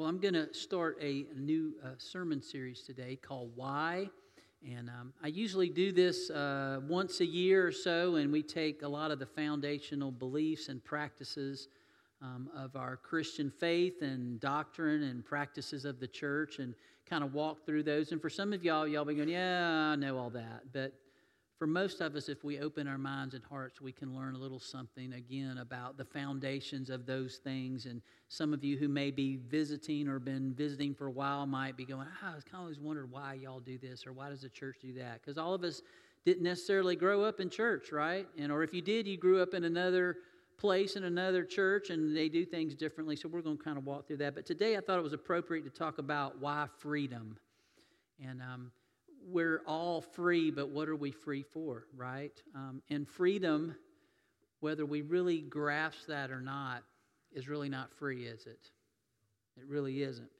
Well, I'm going to start a new uh, sermon series today called Why. And um, I usually do this uh, once a year or so, and we take a lot of the foundational beliefs and practices um, of our Christian faith and doctrine and practices of the church and kind of walk through those. And for some of y'all, y'all be going, Yeah, I know all that. But for most of us, if we open our minds and hearts, we can learn a little something again about the foundations of those things. And some of you who may be visiting or been visiting for a while might be going, oh, I kind of always wondered why y'all do this or why does the church do that? Because all of us didn't necessarily grow up in church, right? And or if you did, you grew up in another place in another church and they do things differently. So we're going to kind of walk through that. But today I thought it was appropriate to talk about why freedom. And um, we're all free, but what are we free for, right? Um, and freedom, whether we really grasp that or not, is really not free, is it? It really isn't.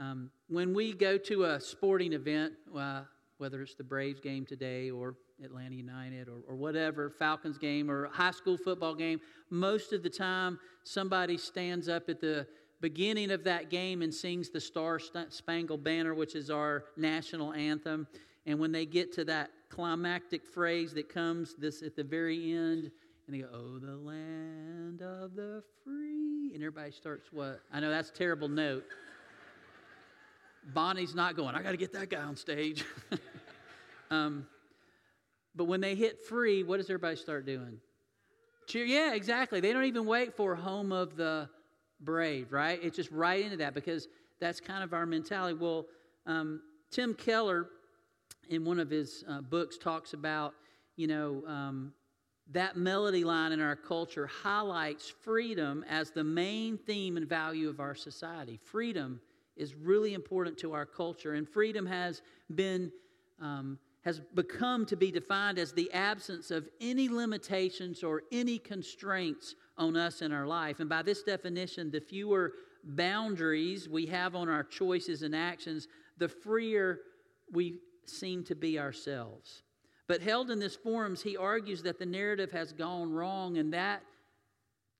Um, when we go to a sporting event, uh, whether it's the Braves game today or Atlanta United or, or whatever, Falcons game or high school football game, most of the time somebody stands up at the beginning of that game and sings the Star Spangled Banner, which is our national anthem. And when they get to that climactic phrase that comes this at the very end, and they go, "Oh, the land of the free," and everybody starts what? I know that's terrible note. Bonnie's not going. I got to get that guy on stage. um, but when they hit free, what does everybody start doing? Cheer. Yeah, exactly. They don't even wait for home of the brave, right? It's just right into that because that's kind of our mentality. Well, um, Tim Keller, in one of his uh, books, talks about, you know, um, that melody line in our culture highlights freedom as the main theme and value of our society. Freedom is really important to our culture, and freedom has been. Um, has become to be defined as the absence of any limitations or any constraints on us in our life. And by this definition, the fewer boundaries we have on our choices and actions, the freer we seem to be ourselves. But held in this forums, he argues that the narrative has gone wrong and that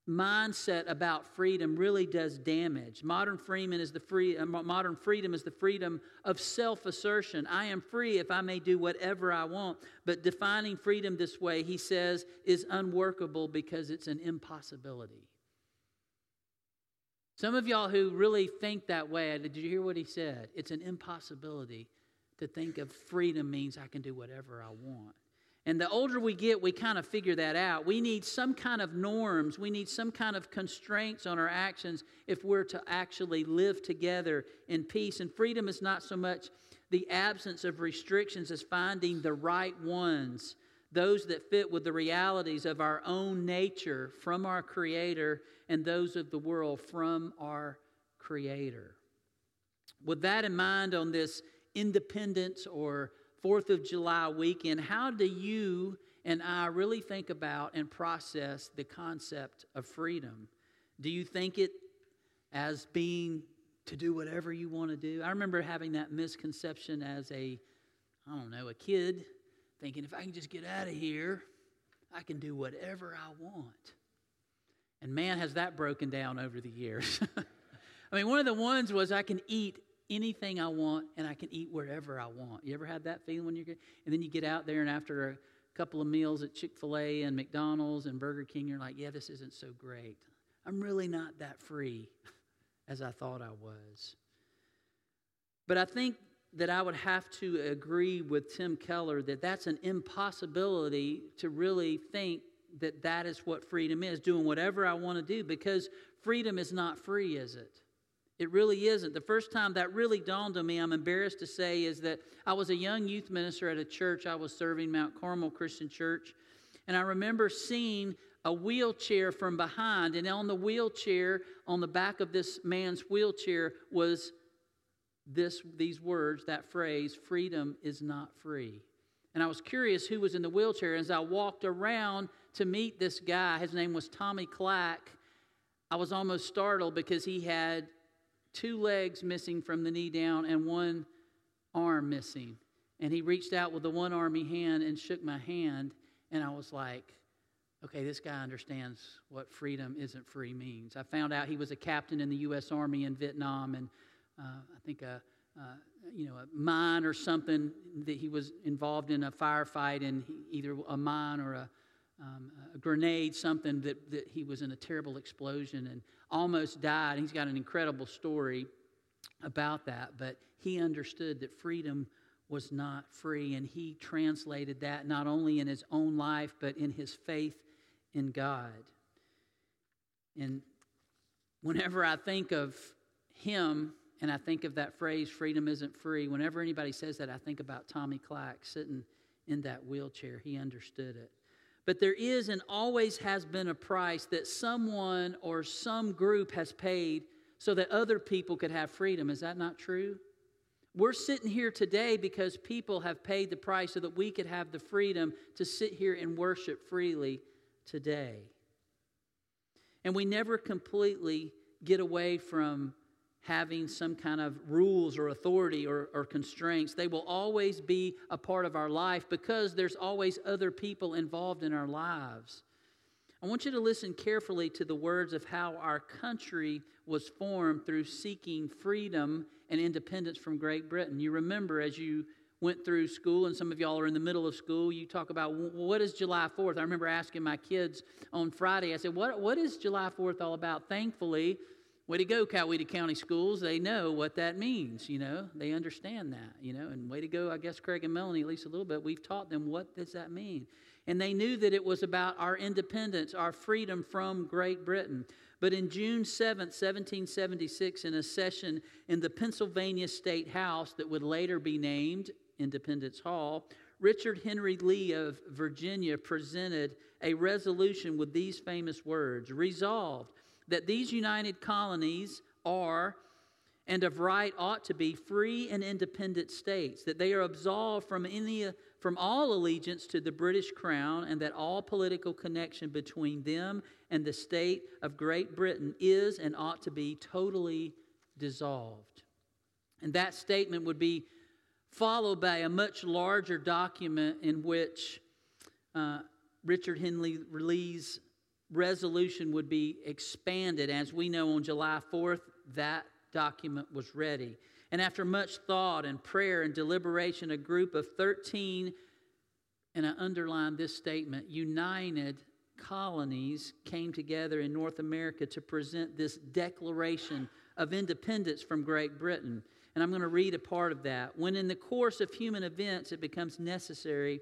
mindset about freedom really does damage. Modern freedom is the free uh, modern freedom is the freedom of self-assertion. I am free if I may do whatever I want. But defining freedom this way, he says, is unworkable because it's an impossibility. Some of y'all who really think that way, did you hear what he said? It's an impossibility to think of freedom means I can do whatever I want. And the older we get, we kind of figure that out. We need some kind of norms, we need some kind of constraints on our actions if we're to actually live together in peace. And freedom is not so much the absence of restrictions as finding the right ones, those that fit with the realities of our own nature from our Creator and those of the world from our Creator. With that in mind, on this independence or Fourth of July weekend, how do you and I really think about and process the concept of freedom? Do you think it as being to do whatever you want to do? I remember having that misconception as a, I don't know, a kid, thinking if I can just get out of here, I can do whatever I want. And man, has that broken down over the years. I mean, one of the ones was I can eat anything I want and I can eat wherever I want. You ever had that feeling when you're? And then you get out there and after a couple of meals at Chick fil A and McDonald's and Burger King, you're like, yeah, this isn't so great. I'm really not that free as I thought I was. But I think that I would have to agree with Tim Keller that that's an impossibility to really think that that is what freedom is, doing whatever I want to do, because freedom is not free, is it? It really isn't. The first time that really dawned on me, I'm embarrassed to say, is that I was a young youth minister at a church I was serving, Mount Carmel Christian Church. And I remember seeing a wheelchair from behind, and on the wheelchair, on the back of this man's wheelchair, was this, these words, that phrase, freedom is not free. And I was curious who was in the wheelchair. As I walked around to meet this guy, his name was Tommy Clack, I was almost startled because he had two legs missing from the knee down and one arm missing. And he reached out with the one army hand and shook my hand. And I was like, okay, this guy understands what freedom isn't free means. I found out he was a captain in the U.S. Army in Vietnam, and uh, I think a, uh, you know, a mine or something that he was involved in a firefight, he, either a mine or a, um, a grenade, something that, that he was in a terrible explosion and almost died. He's got an incredible story about that, but he understood that freedom was not free, and he translated that not only in his own life, but in his faith in God. And whenever I think of him and I think of that phrase, freedom isn't free, whenever anybody says that, I think about Tommy Clack sitting in that wheelchair. He understood it. But there is and always has been a price that someone or some group has paid so that other people could have freedom. Is that not true? We're sitting here today because people have paid the price so that we could have the freedom to sit here and worship freely today. And we never completely get away from having some kind of rules or authority or, or, constraints. They will always be a part of our life because there's always other people involved in our lives. I want you to listen carefully to the words of how our country was formed through seeking freedom and independence from Great Britain. You remember as you went through school, and some of y'all are in the middle of school, you talk about well, what is July 4th? I remember asking my kids on Friday, I said, What, what is July 4th all about? Thankfully, way to go, Coweta County schools. They know what that means, you know, they understand that, you know, and way to go, I guess, Craig and Melanie, at least a little bit. We've taught them what does that mean. And they knew that it was about our independence, our freedom from Great Britain. But in June 7th, 1776, in a session in the Pennsylvania State House that would later be named Independence Hall, Richard Henry Lee of Virginia presented a resolution with these famous words Resolved that these united colonies are and of right ought to be free and independent states, that they are absolved from any from all allegiance to the British crown, and that all political connection between them and the state of Great Britain is and ought to be totally dissolved. And that statement would be followed by a much larger document in which uh, Richard Henry Lee's resolution would be expanded. As we know, on July 4th, that document was ready. And after much thought and prayer and deliberation, a group of 13, and I underline this statement, united colonies came together in North America to present this declaration of independence from Great Britain. And I'm going to read a part of that. When in the course of human events it becomes necessary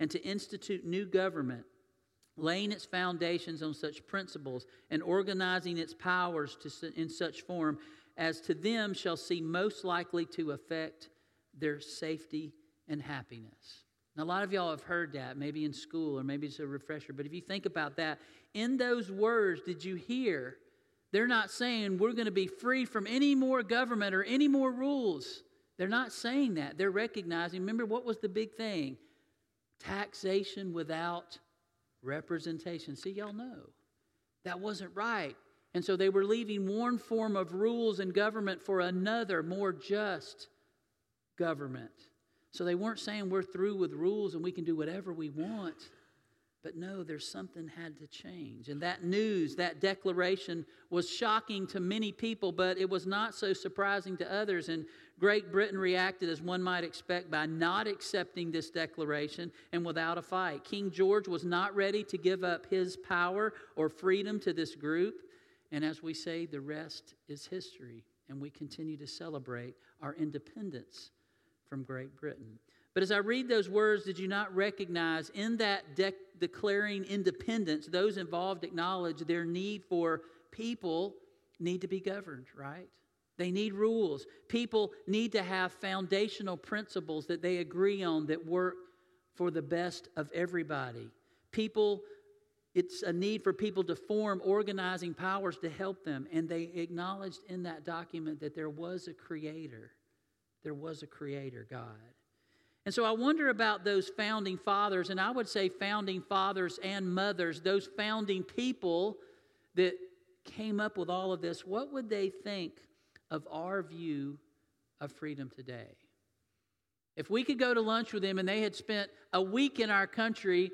and to institute new government, laying its foundations on such principles and organizing its powers to, in such form as to them shall seem most likely to affect their safety and happiness. Now, a lot of y'all have heard that, maybe in school or maybe it's a refresher, but if you think about that, in those words, did you hear? They're not saying we're going to be free from any more government or any more rules. They're not saying that. They're recognizing, remember, what was the big thing? Taxation without representation. See, y'all know that wasn't right. And so they were leaving one form of rules and government for another, more just government. So they weren't saying we're through with rules and we can do whatever we want. But no, there's something had to change. And that news, that declaration was shocking to many people, but it was not so surprising to others. And Great Britain reacted as one might expect by not accepting this declaration and without a fight. King George was not ready to give up his power or freedom to this group. And as we say, the rest is history. And we continue to celebrate our independence from Great Britain. But as I read those words, did you not recognize in that de- declaring independence, those involved acknowledge their need for people need to be governed, right? They need rules. People need to have foundational principles that they agree on that work for the best of everybody. People, it's a need for people to form organizing powers to help them. And they acknowledged in that document that there was a creator. There was a creator, God. And so I wonder about those founding fathers, and I would say founding fathers and mothers, those founding people that came up with all of this. What would they think of our view of freedom today? If we could go to lunch with them and they had spent a week in our country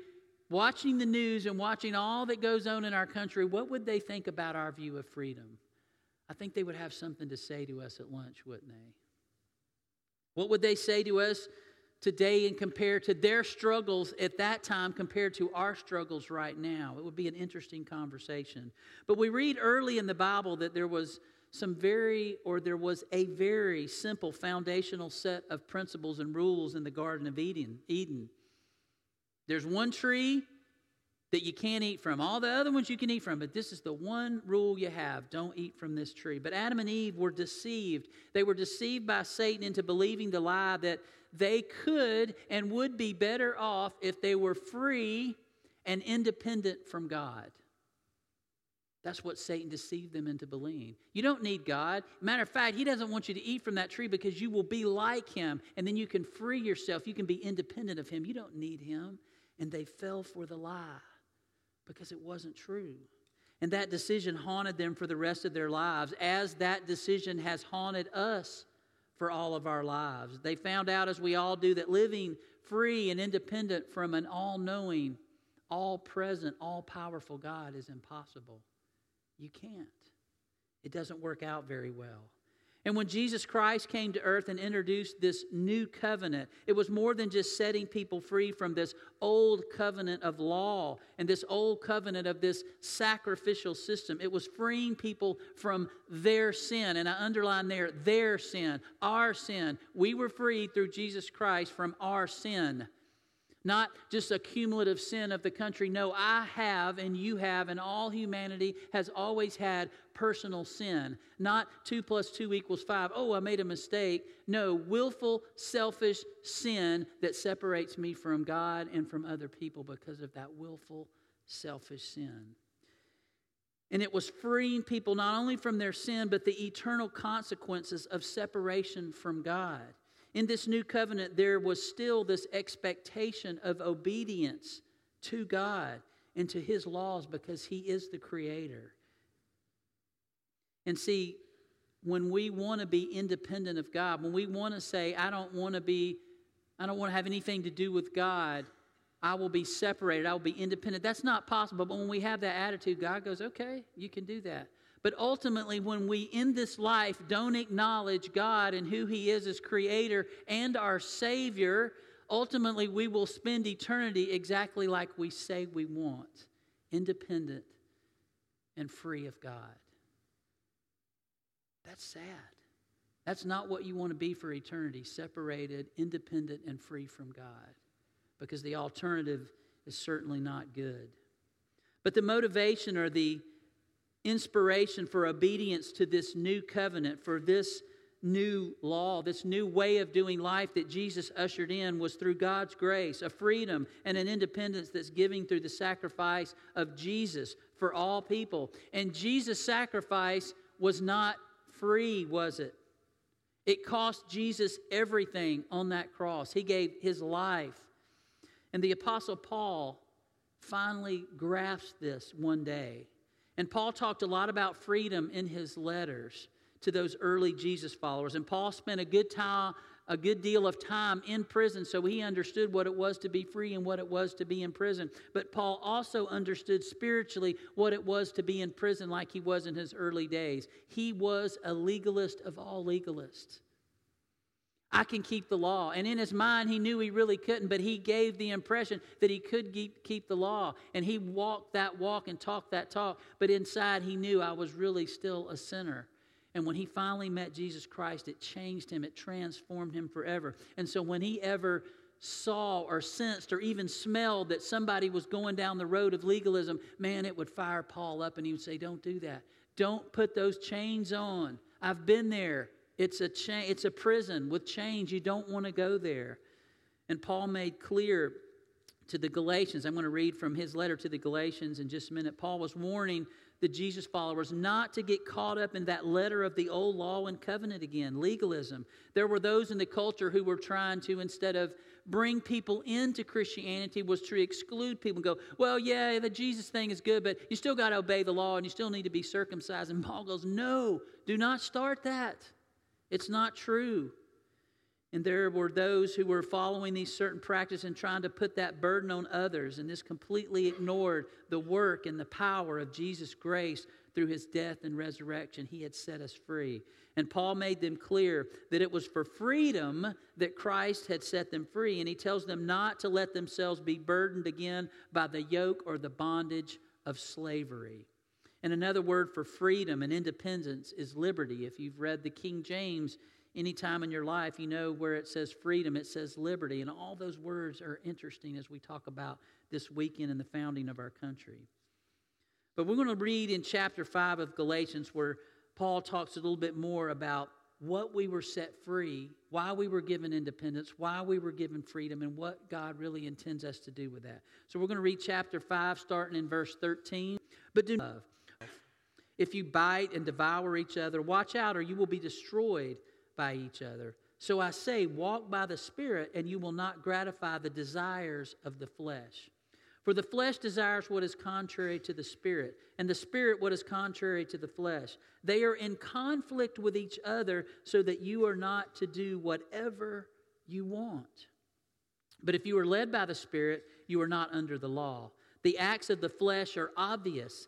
watching the news and watching all that goes on in our country, what would they think about our view of freedom? I think they would have something to say to us at lunch, wouldn't they? What would they say to us today and compare to their struggles at that time compared to our struggles right now. It would be an interesting conversation. But we read early in the Bible that there was some very, or there was a very simple foundational set of principles and rules in the Garden of Eden. Eden. There's one tree that you can't eat from. All the other ones you can eat from, but this is the one rule you have don't eat from this tree. But Adam and Eve were deceived. They were deceived by Satan into believing the lie that they could and would be better off if they were free and independent from God. That's what Satan deceived them into believing. You don't need God. Matter of fact, he doesn't want you to eat from that tree because you will be like him, and then you can free yourself. You can be independent of him. You don't need him. And they fell for the lie because it wasn't true. And that decision haunted them for the rest of their lives, as that decision has haunted us for all of our lives. They found out, as we all do, that living free and independent from an all knowing, all present, all powerful God is impossible. You can't. It doesn't work out very well. And when Jesus Christ came to earth and introduced this new covenant, it was more than just setting people free from this old covenant of law and this old covenant of this sacrificial system. It was freeing people from their sin. And I underline there, their sin, our sin. We were freed through Jesus Christ from our sin. Not just a cumulative sin of the country. No, I have and you have, and all humanity has always had personal sin. Not two plus two equals five. Oh, I made a mistake. No, willful, selfish sin that separates me from God and from other people because of that willful, selfish sin. And it was freeing people not only from their sin, but the eternal consequences of separation from God. In this new covenant, there was still this expectation of obedience to God and to His laws because He is the Creator. And see, when we want to be independent of God, when we want to say, I don't want to be, I don't want to have anything to do with God, I will be separated, I will be independent. That's not possible. But when we have that attitude, God goes, okay, you can do that. But ultimately, when we in this life don't acknowledge God and who He is as Creator and our Savior, ultimately we will spend eternity exactly like we say we want independent and free of God. That's sad. That's not what you want to be for eternity separated, independent, and free from God. Because the alternative is certainly not good. But the motivation or the inspiration for obedience to this new covenant, for this new law, this new way of doing life that Jesus ushered in was through God's grace, a freedom and an independence that's giving through the sacrifice of Jesus for all people. And Jesus' sacrifice was not free, was it? It cost Jesus everything on that cross. He gave his life. And the Apostle Paul finally grasped this one day. And Paul talked a lot about freedom in his letters to those early Jesus followers. And Paul spent a good time, a good deal of time in prison, so he understood what it was to be free and what it was to be in prison. But Paul also understood spiritually what it was to be in prison like he was in his early days. He was a legalist of all legalists. I can keep the law. And in his mind, he knew he really couldn't, but he gave the impression that he could keep, the law. And he walked that walk and talked that talk, but inside he knew I was really still a sinner. And when he finally met Jesus Christ, it changed him, it transformed him forever. And so when he ever saw or sensed or even smelled that somebody was going down the road of legalism, man, it would fire Paul up and he would say, Don't do that. Don't put those chains on. I've been there. It's a chain, it's a prison with chains. You don't want to go there. And Paul made clear to the Galatians, I'm going to read from his letter to the Galatians in just a minute. Paul was warning the Jesus followers not to get caught up in that letter of the old law and covenant again, legalism. There were those in the culture who were trying to, instead of bring people into Christianity, was to exclude people and go, well, yeah, the Jesus thing is good, but you still got to obey the law and you still need to be circumcised. And Paul goes, no, do not start that. It's not true. And there were those who were following these certain practices and trying to put that burden on others, and this completely ignored the work and the power of Jesus' grace through his death and resurrection. He had set us free. And Paul made them clear that it was for freedom that Christ had set them free. And he tells them not to let themselves be burdened again by the yoke or the bondage of slavery. And another word for freedom and independence is liberty. If you've read the King James, any time in your life, you know where it says freedom, it says liberty. And all those words are interesting as we talk about this weekend and the founding of our country. But we're going to read in chapter 5 of Galatians where Paul talks a little bit more about what we were set free, why we were given independence, why we were given freedom, and what God really intends us to do with that. So we're going to read chapter 5, starting in verse 13. But do love. If you bite and devour each other, watch out, or you will be destroyed by each other. So I say, walk by the Spirit, and you will not gratify the desires of the flesh. For the flesh desires what is contrary to the Spirit, and the Spirit what is contrary to the flesh. They are in conflict with each other, so that you are not to do whatever you want. But if you are led by the Spirit, you are not under the law. The acts of the flesh are obvious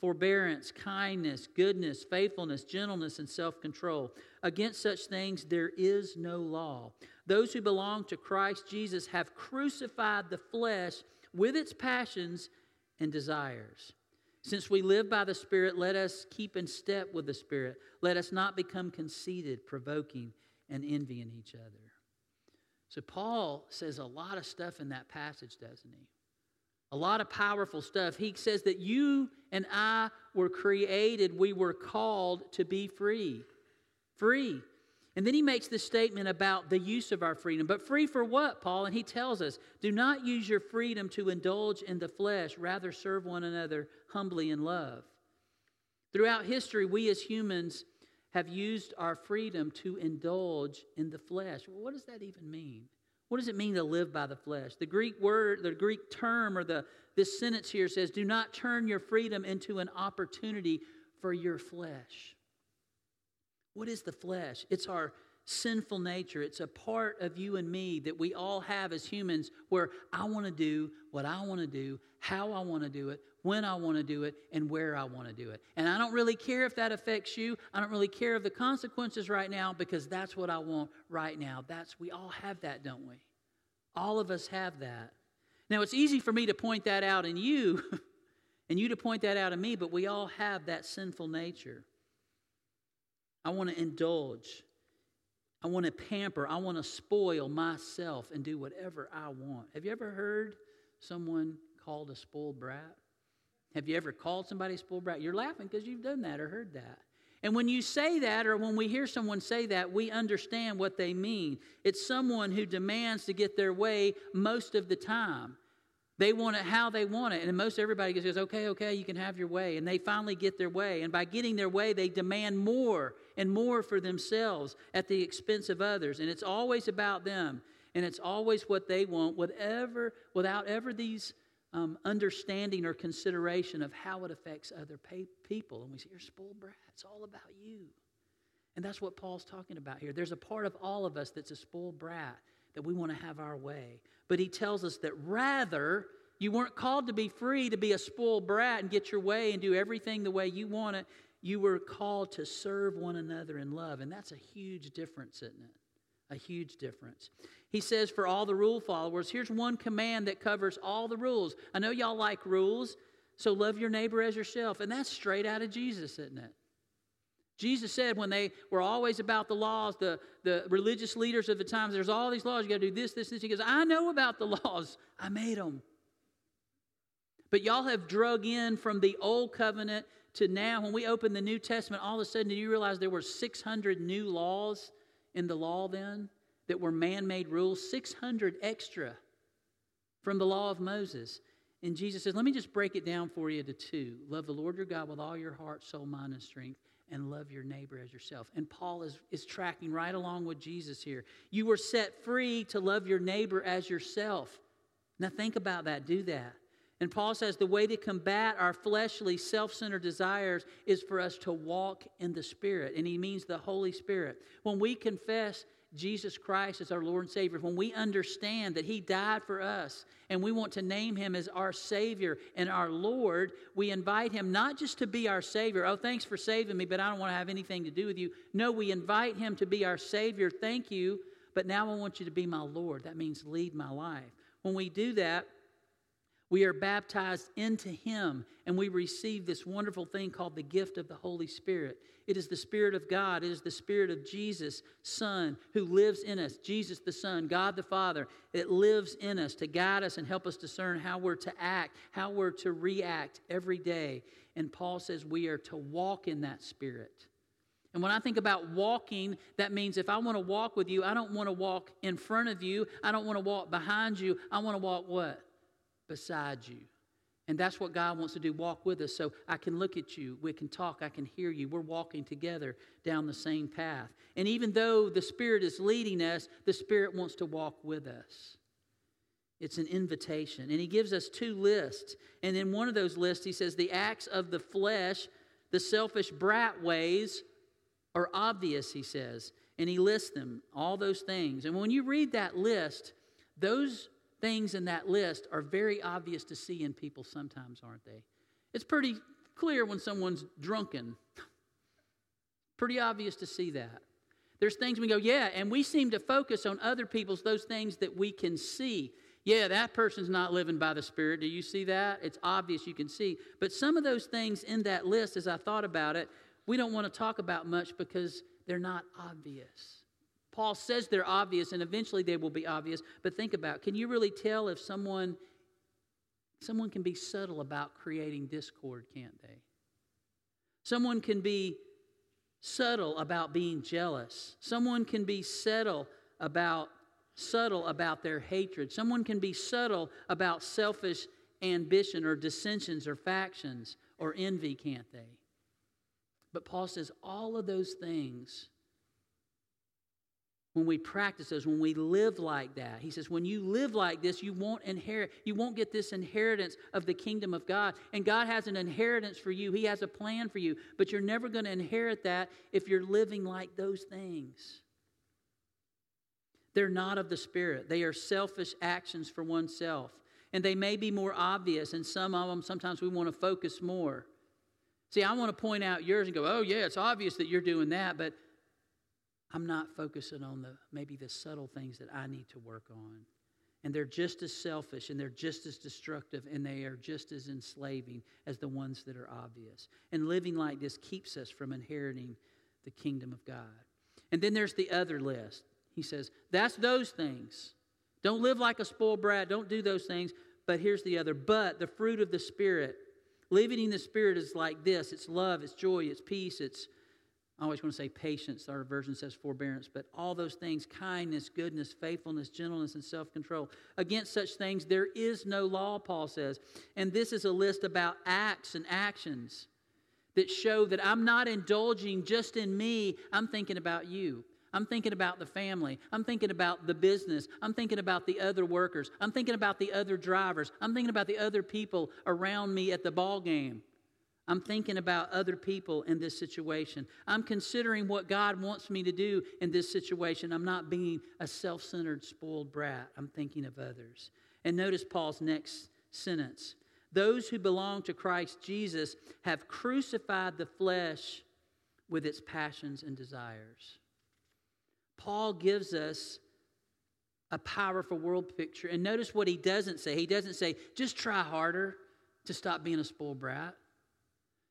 forbearance, kindness, goodness, faithfulness, gentleness, and self control. Against such things there is no law. Those who belong to Christ Jesus have crucified the flesh with its passions and desires. Since we live by the Spirit, let us keep in step with the Spirit. Let us not become conceited, provoking, and envying each other. So, Paul says a lot of stuff in that passage, doesn't he? A lot of powerful stuff. He says that you and I were created, we were called to be free. Free. And then he makes this statement about the use of our freedom. But free for what, Paul? And he tells us do not use your freedom to indulge in the flesh, rather, serve one another humbly in love. Throughout history, we as humans have used our freedom to indulge in the flesh. Well, what does that even mean? What does it mean to live by the flesh? The Greek word, the Greek term, or the this sentence here says, "Do not turn your freedom into an opportunity for your flesh." What is the flesh? It's our sinful nature. It's a part of you and me that we all have as humans where I want to do what I want to do, how I want to do it, when I want to do it, and where I want to do it. And I don't really care if that affects you. I don't really care of the consequences right now because that's what I want right now. That's we all have that, don't we? All of us have that. Now it's easy for me to point that out in you and you to point that out in me, but we all have that sinful nature. I want to indulge. I want to pamper. I want to spoil myself and do whatever I want. Have you ever heard someone called a spoiled brat? Have you ever called somebody a spoiled brat? You're laughing because you've done that or heard that. And when you say that, or when we hear someone say that, we understand what they mean. It's someone who demands to get their way most of the time. They want it how they want it. And most everybody says, okay, okay, you can have your way. And they finally get their way. And by getting their way, they demand more and more for themselves at the expense of others. And it's always about them. And it's always what they want, whatever, without ever these um, understanding or consideration of how it affects other people. And we say, you're spoiled brat. It's all about you. And that's what Paul's talking about here. There's a part of all of us that's a spoiled brat that we want to have our way. But he tells us that rather, you weren't called to be free to be a spoiled brat and get your way and do everything the way you want it. You were called to serve one another in love. And that's a huge difference, isn't it? A huge difference. He says, for all the rule followers, here's one command that covers all the rules. I know y'all like rules, so love your neighbor as yourself. And that's straight out of Jesus, isn't it? Jesus said when they were always about the laws, the, the religious leaders of the times, there's all these laws, you got to do this, this, this. He goes, I know about the laws, I made them. But y'all have drug in from the old covenant to now. When we open the New Testament, all of a sudden, did you realize there were 600 new laws in the law then that were man made rules? 600 extra from the law of Moses. And Jesus says, Let me just break it down for you to two love the Lord your God with all your heart, soul, mind, and strength, and love your neighbor as yourself. And Paul is, is tracking right along with Jesus here. You were set free to love your neighbor as yourself. Now, think about that. Do that. And Paul says the way to combat our fleshly, self centered desires is for us to walk in the Spirit. And he means the Holy Spirit. When we confess Jesus Christ as our Lord and Savior, when we understand that He died for us and we want to name Him as our Savior and our Lord, we invite Him not just to be our Savior. Oh, thanks for saving me, but I don't want to have anything to do with you. No, we invite Him to be our Savior. Thank you, but now I want you to be my Lord. That means lead my life. When we do that, we are baptized into Him, and we receive this wonderful thing called the gift of the Holy Spirit. It is the Spirit of God, it is the Spirit of Jesus, Son, who lives in us. Jesus the Son, God the Father, it lives in us to guide us and help us discern how we're to act, how we're to react every day. And Paul says we are to walk in that Spirit. And when I think about walking, that means if I want to walk with you, I don't want to walk in front of you. I don't want to walk behind you. I want to walk what? Beside you. And that's what God wants to do walk with us. So I can look at you, we can talk, I can hear you. We're walking together down the same path. And even though the Spirit is leading us, the Spirit wants to walk with us. It's an invitation. And He gives us two lists. And in one of those lists, He says, The acts of the flesh, the selfish brat ways, are obvious, He says. And He lists them, all those things. And when you read that list, those things in that list are very obvious to see in people sometimes, aren't they? It's pretty clear when someone's drunken. Pretty obvious to see that. There's things we go, yeah, and we seem to focus on other people's, those things that we can see. Yeah, that person's not living by the Spirit. Do you see that? It's obvious you can see. But some of those things in that list, as I thought about it, we don't want to talk about much because they're not obvious. Paul says they're obvious and eventually they will be obvious, but think about can you really tell if someone someone can be subtle about creating discord, can't they? Someone can be subtle about being jealous. Someone can be subtle about subtle about their hatred. Someone can be subtle about selfish ambition or dissensions or factions or envy, can't they? But Paul says all of those things when we practice those, when we live like that. He says, when you live like this, you won't inherit, you won't get this inheritance of the kingdom of God. And God has an inheritance for you, He has a plan for you, but you're never going to inherit that if you're living like those things. They're not of the Spirit, they are selfish actions for oneself. And they may be more obvious, and some of them, sometimes we want to focus more. See, I want to point out yours and go, oh, yeah, it's obvious that you're doing that, but I'm not focusing on the maybe the subtle things that I need to work on. And they're just as selfish and they're just as destructive and they are just as enslaving as the ones that are obvious. And living like this keeps us from inheriting the kingdom of God. And then there's the other list. He says, that's those things. Don't live like a spoiled brat. Don't do those things. But here's the other. But the fruit of the Spirit, living in the Spirit is like this it's love, it's joy, it's peace, it's I always want to say patience. Our version says forbearance, but all those things kindness, goodness, faithfulness, gentleness, and self control. Against such things, there is no law, Paul says. And this is a list about acts and actions that show that I'm not indulging just in me, I'm thinking about you. I'm thinking about the family. I'm thinking about the business. I'm thinking about the other workers. I'm thinking about the other drivers. I'm thinking about the other people around me at the ball game. I'm thinking about other people in this situation. I'm considering what God wants me to do in this situation. I'm not being a self centered, spoiled brat. I'm thinking of others. And notice Paul's next sentence Those who belong to Christ Jesus have crucified the flesh with its passions and desires. Paul gives us a powerful world picture. And notice what he doesn't say. He doesn't say, just try harder to stop being a spoiled brat.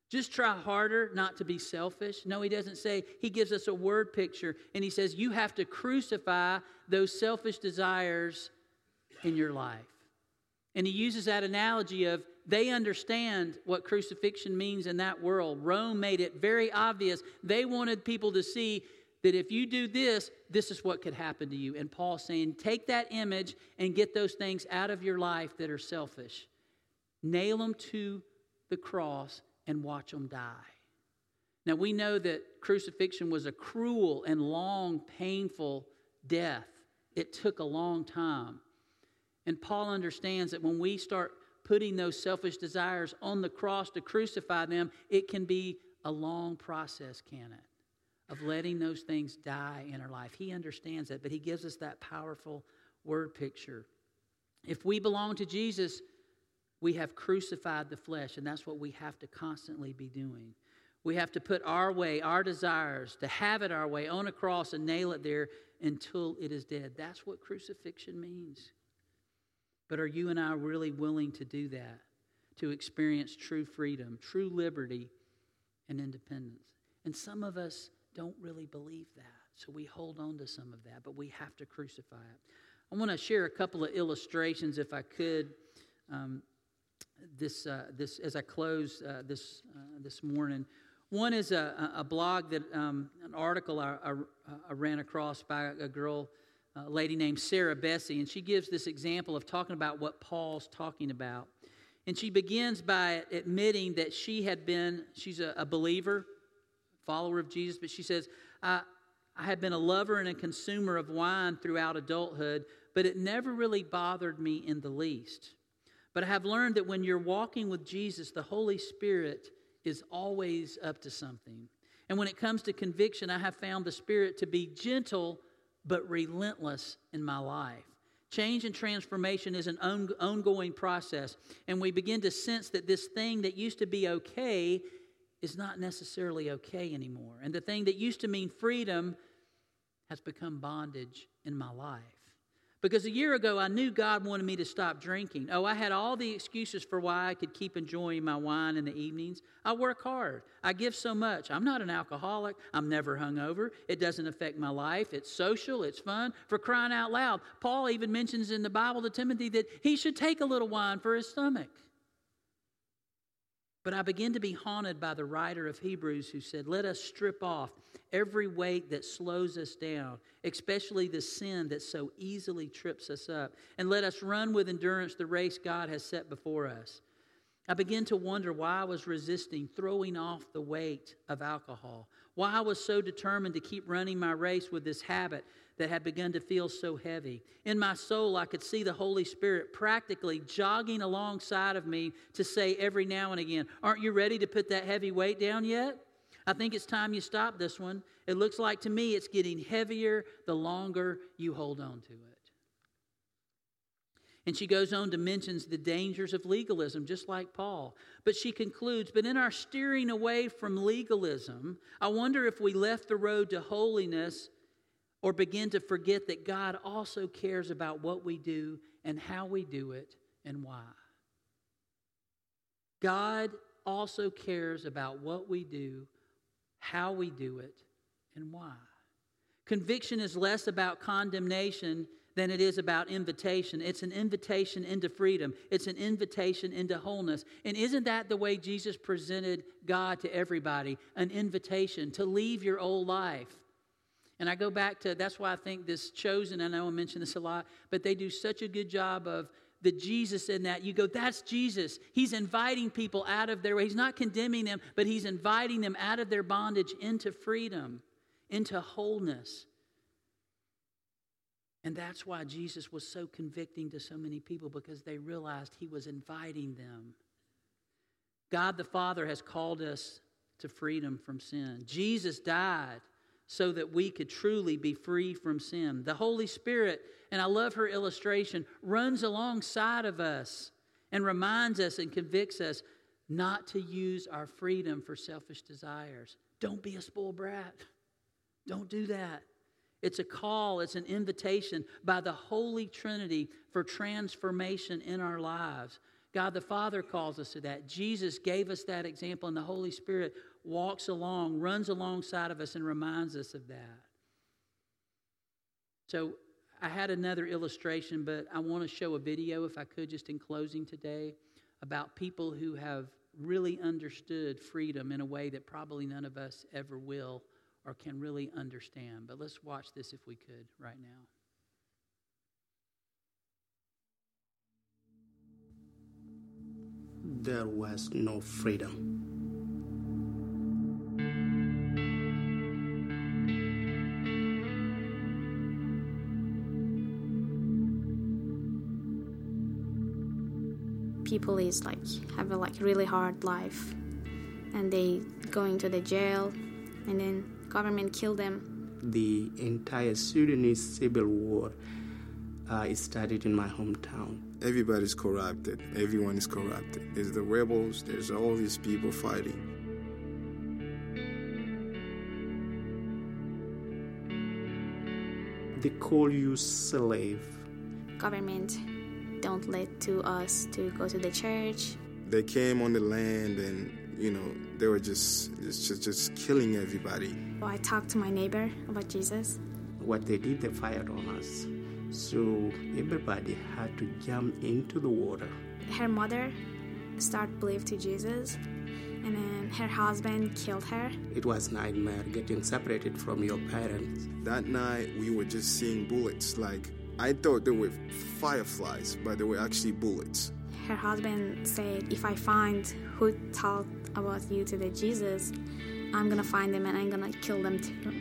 Just try harder not to be selfish. No, he doesn't say, he gives us a word picture and he says, you have to crucify those selfish desires in your life. And he uses that analogy of they understand what crucifixion means in that world. Rome made it very obvious. They wanted people to see that if you do this, this is what could happen to you. And Paul's saying, take that image and get those things out of your life that are selfish. Nail them to the cross and watch them die. Now, we know that crucifixion was a cruel and long, painful death. It took a long time. And Paul understands that when we start putting those selfish desires on the cross to crucify them, it can be a long process, can it? Of letting those things die in our life. He understands that, but he gives us that powerful word picture. If we belong to Jesus, we have crucified the flesh, and that's what we have to constantly be doing. We have to put our way, our desires, to have it our way on a cross and nail it there until it is dead. That's what crucifixion means. But are you and I really willing to do that? To experience true freedom, true liberty, and independence? And some of us don't really believe that. So we hold on to some of that, but we have to crucify it. I want to share a couple of illustrations, if I could. Um, this, uh, this as I close uh, this, uh, this morning. One is a, a blog that, um, an article I, I, I, ran across by a girl, a lady named Sarah Bessey, and she gives this example of talking about what Paul's talking about. And she begins by admitting that she had been, she's a, a believer, follower of Jesus, but she says, I, I had been a lover and a consumer of wine throughout adulthood, but it never really bothered me in the least. But I have learned that when you're walking with Jesus, the Holy Spirit is always up to something. And when it comes to conviction, I have found the Spirit to be gentle but relentless in my life. Change and transformation is an on- ongoing process, and we begin to sense that this thing that used to be okay is not necessarily okay anymore. And the thing that used to mean freedom has become bondage in my life. Because a year ago, I knew God wanted me to stop drinking. Oh, I had all the excuses for why I could keep enjoying my wine in the evenings. I work hard. I give so much. I'm not an alcoholic. I'm never hungover. It doesn't affect my life. It's social. It's fun. For crying out loud, Paul even mentions in the Bible to Timothy that he should take a little wine for his stomach. But I begin to be haunted by the writer of Hebrews who said, Let us strip off every weight that slows us down, especially the sin that so easily trips us up, and let us run with endurance the race God has set before us. I begin to wonder why I was resisting throwing off the weight of alcohol, why I was so determined to keep running my race with this habit that had begun to feel so heavy. In my soul, I could see the Holy Spirit practically jogging alongside of me to say every now and again, Aren't you ready to put that heavy weight down yet? I think it's time you stop this one. It looks like to me it's getting heavier the longer you hold on to it. And she goes on to mentions the dangers of legalism, just like Paul. But she concludes, but in our steering away from legalism, I wonder if we left the road to holiness or begin to forget that God also cares about what we do and how we do it and why. God also cares about what we do, how we do it, and why. Conviction is less about condemnation than it is about invitation. It's an invitation into freedom, it's an invitation into wholeness. And isn't that the way Jesus presented God to everybody? An invitation to leave your old life and I go back to that's why I think this chosen, I know I mention this a lot, but they do such a good job of the Jesus in that. You go, that's Jesus. He's inviting people out of their way. He's not condemning them, but he's inviting them out of their bondage into freedom, into wholeness. And that's why Jesus was so convicting to so many people because they realized he was inviting them God the Father has called us to freedom from sin. Jesus died so that we could truly be free from sin. The Holy Spirit, and I love her illustration, runs alongside of us and reminds us and convicts us not to use our freedom for selfish desires. Don't be a spoiled brat. Don't do that. It's a call, it's an invitation by the Holy Trinity for transformation in our lives. God the Father calls us to that. Jesus gave us that example, and the Holy Spirit walks along, runs alongside of us, and reminds us of that. So, I had another illustration, but I want to show a video, if I could, just in closing today, about people who have really understood freedom in a way that probably none of us ever will or can really understand. But let's watch this if we could right now. There was no freedom. People is like have a like really hard life and they going to the jail and then government kill them. The entire Sudanese civil war uh, started in my hometown. Everybody's corrupted. Everyone is corrupted. There's the rebels. There's all these people fighting. They call you slave. Government don't let to us to go to the church. They came on the land and you know they were just just just killing everybody. I talked to my neighbor about Jesus. What they did, they fired on us. So everybody had to jump into the water. Her mother started believe to Jesus, and then her husband killed her. It was nightmare getting separated from your parents. That night we were just seeing bullets. Like I thought they were fireflies, but they were actually bullets. Her husband said, "If I find who talked about you to the Jesus, I'm gonna find them and I'm gonna kill them too.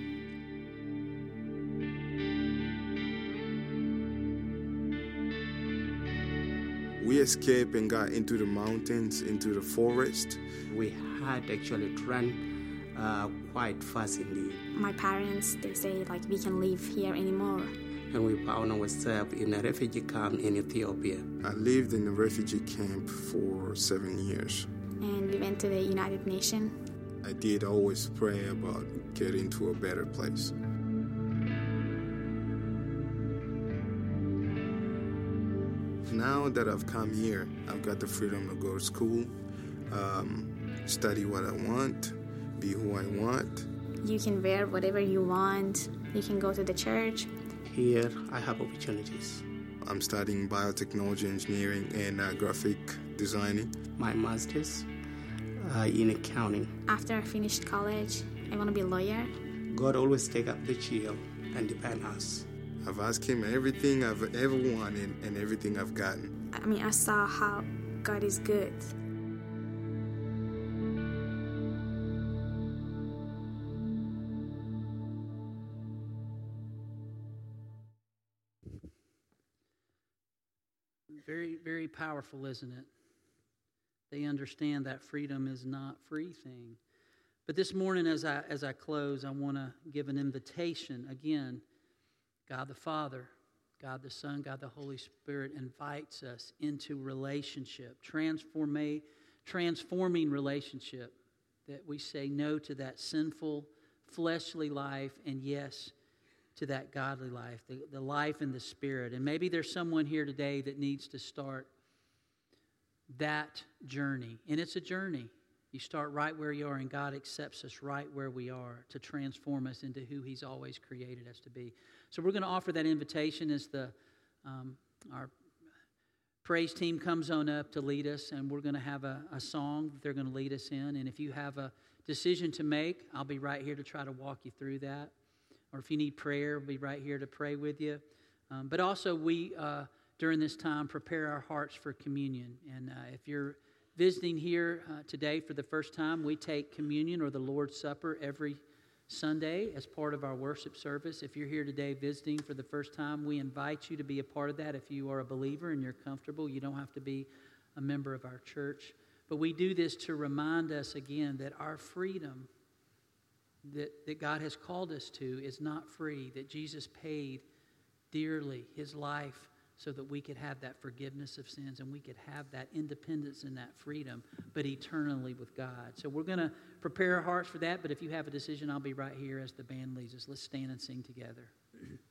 We escaped and got into the mountains, into the forest. We had actually run uh, quite fast indeed. My parents, they say like we can live here anymore. And we found ourselves in a refugee camp in Ethiopia. I lived in a refugee camp for seven years. And we went to the United Nations. I did always pray about getting to a better place. Now that I've come here, I've got the freedom to go to school, um, study what I want, be who I want. You can wear whatever you want. You can go to the church. Here, I have opportunities. I'm studying biotechnology engineering and uh, graphic designing. My master's uh, in accounting. After I finished college, I want to be a lawyer. God always take up the chill and depend us. I've asked Him everything I've ever wanted and everything I've gotten. I mean, I saw how God is good. Powerful, isn't it? They understand that freedom is not free thing. But this morning, as I, as I close, I want to give an invitation again. God the Father, God the Son, God the Holy Spirit invites us into relationship, transforma- transforming relationship, that we say no to that sinful, fleshly life and yes to that godly life, the, the life in the Spirit. And maybe there's someone here today that needs to start that journey. And it's a journey. You start right where you are, and God accepts us right where we are to transform us into who He's always created us to be. So we're going to offer that invitation as the um, our praise team comes on up to lead us, and we're going to have a, a song that they're going to lead us in. And if you have a decision to make, I'll be right here to try to walk you through that. Or if you need prayer, I'll be right here to pray with you. Um, but also, we uh, during this time prepare our hearts for communion. And uh, if you're visiting here uh, today for the first time, we take communion or the Lord's Supper every Sunday as part of our worship service. If you're here today visiting for the first time, we invite you to be a part of that. If you are a believer and you're comfortable, you don't have to be a member of our church. But we do this to remind us again that our freedom that, that God has called us to is not free, that Jesus paid dearly his life so that we could have that forgiveness of sins and we could have that independence and that freedom, but eternally with God. So we're going to prepare our hearts for that, but if you have a decision, I'll be right here as the band leads us. Let's stand and sing together.